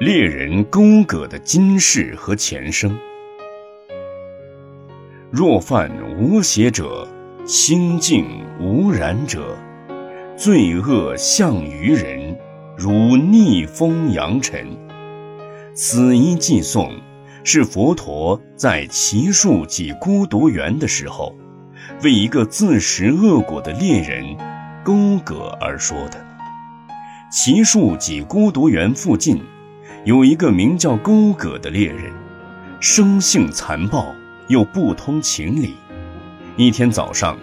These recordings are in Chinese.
猎人钩葛的今世和前生。若犯无邪者，心静无染者，罪恶向于人，如逆风扬尘。此一寄颂，是佛陀在奇树及孤独园的时候，为一个自食恶果的猎人钩葛而说的。奇树及孤独园附近。有一个名叫钩葛的猎人，生性残暴，又不通情理。一天早上，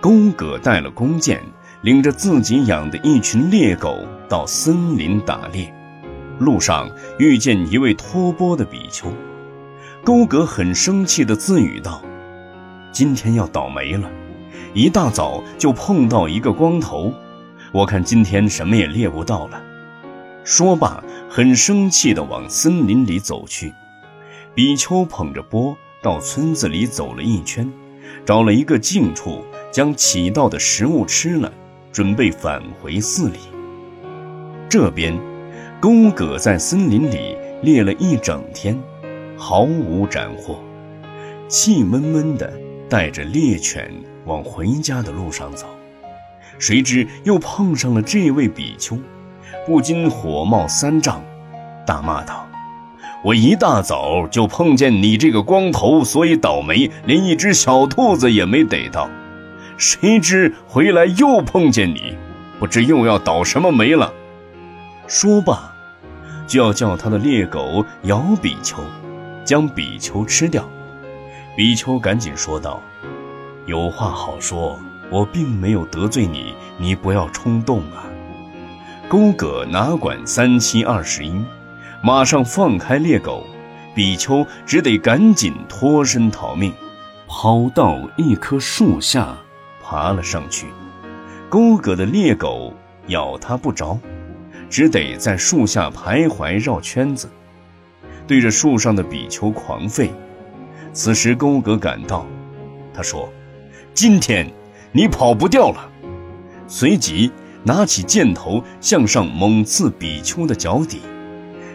钩葛带了弓箭，领着自己养的一群猎狗到森林打猎。路上遇见一位托钵的比丘，钩葛很生气地自语道：“今天要倒霉了，一大早就碰到一个光头，我看今天什么也猎不到了。”说罢。很生气地往森林里走去，比丘捧着钵到村子里走了一圈，找了一个静处，将乞到的食物吃了，准备返回寺里。这边，钩葛在森林里猎了一整天，毫无斩获，气闷闷的带着猎犬往回家的路上走，谁知又碰上了这位比丘。不禁火冒三丈，大骂道：“我一大早就碰见你这个光头，所以倒霉，连一只小兔子也没逮到。谁知回来又碰见你，不知又要倒什么霉了。”说罢，就要叫他的猎狗咬比丘，将比丘吃掉。比丘赶紧说道：“有话好说，我并没有得罪你，你不要冲动啊。”勾葛哪管三七二十一，马上放开猎狗，比丘只得赶紧脱身逃命，跑到一棵树下，爬了上去。勾葛的猎狗咬他不着，只得在树下徘徊绕圈子，对着树上的比丘狂吠。此时勾葛赶到，他说：“今天你跑不掉了。”随即。拿起箭头向上猛刺比丘的脚底，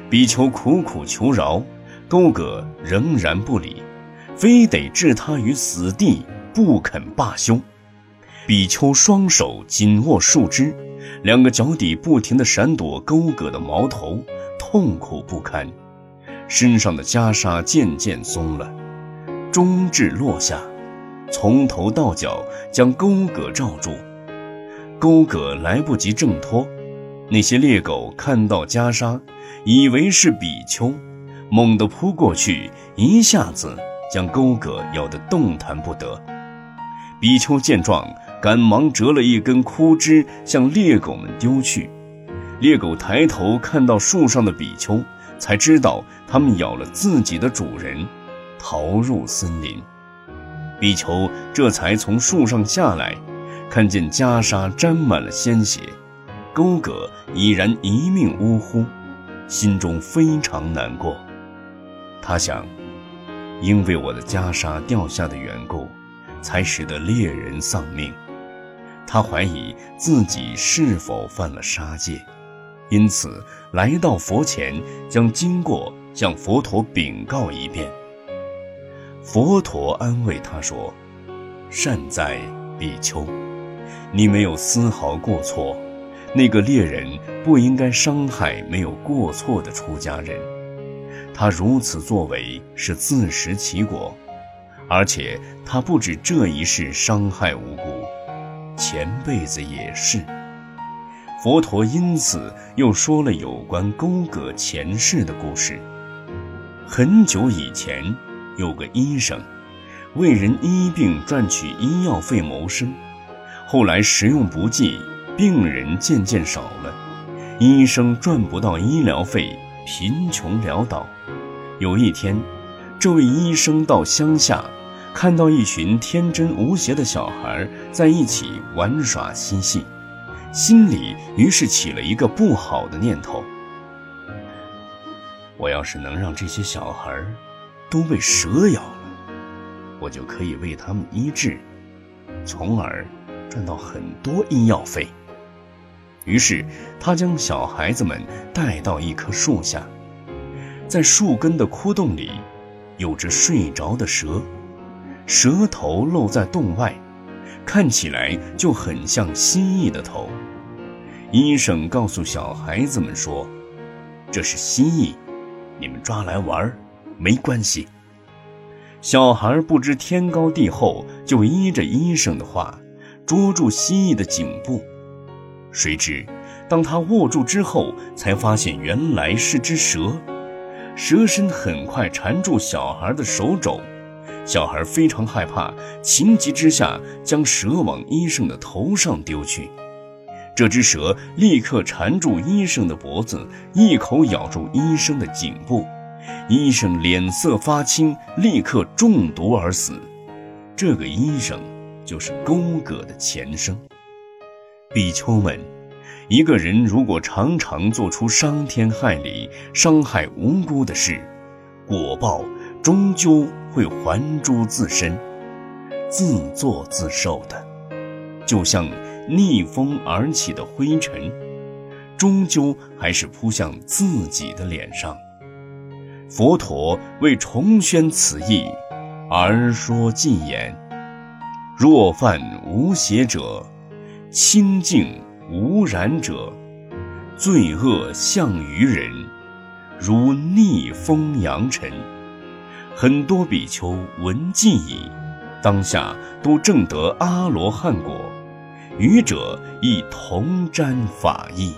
比丘苦苦求饶，钩葛仍然不理，非得置他于死地不肯罢休。比丘双手紧握树枝，两个脚底不停地闪躲钩葛的矛头，痛苦不堪，身上的袈裟渐渐松了，中至落下，从头到脚将钩葛罩住。钩葛来不及挣脱，那些猎狗看到袈裟，以为是比丘，猛地扑过去，一下子将钩葛咬得动弹不得。比丘见状，赶忙折了一根枯枝向猎狗们丢去。猎狗抬头看到树上的比丘，才知道他们咬了自己的主人，逃入森林。比丘这才从树上下来。看见袈裟沾满了鲜血，钩葛已然一命呜呼，心中非常难过。他想，因为我的袈裟掉下的缘故，才使得猎人丧命。他怀疑自己是否犯了杀戒，因此来到佛前，将经过向佛陀禀告一遍。佛陀安慰他说：“善哉，比丘。”你没有丝毫过错，那个猎人不应该伤害没有过错的出家人，他如此作为是自食其果，而且他不止这一世伤害无辜，前辈子也是。佛陀因此又说了有关钩葛前世的故事。很久以前，有个医生，为人医病赚取医药费谋生。后来食用不济，病人渐渐少了，医生赚不到医疗费，贫穷潦倒。有一天，这位医生到乡下，看到一群天真无邪的小孩在一起玩耍嬉戏，心里于是起了一个不好的念头：我要是能让这些小孩都被蛇咬了，我就可以为他们医治，从而。赚到很多医药费，于是他将小孩子们带到一棵树下，在树根的窟洞里，有着睡着的蛇，蛇头露在洞外，看起来就很像蜥蜴的头。医生告诉小孩子们说：“这是蜥蜴，你们抓来玩没关系。”小孩不知天高地厚，就依着医生的话，捉住蜥蜴的颈部。谁知，当他握住之后，才发现原来是只蛇。蛇身很快缠住小孩的手肘，小孩非常害怕，情急之下将蛇往医生的头上丢去。这只蛇立刻缠住医生的脖子，一口咬住医生的颈部。医生脸色发青，立刻中毒而死。这个医生就是勾葛的前生。比丘们，一个人如果常常做出伤天害理、伤害无辜的事，果报终究会还诸自身，自作自受的。就像逆风而起的灰尘，终究还是扑向自己的脸上。佛陀为重宣此义，而说偈言：“若犯无邪者，清净无染者，罪恶向于人，如逆风扬尘。”很多比丘闻记已，当下都证得阿罗汉果，愚者亦同沾法益。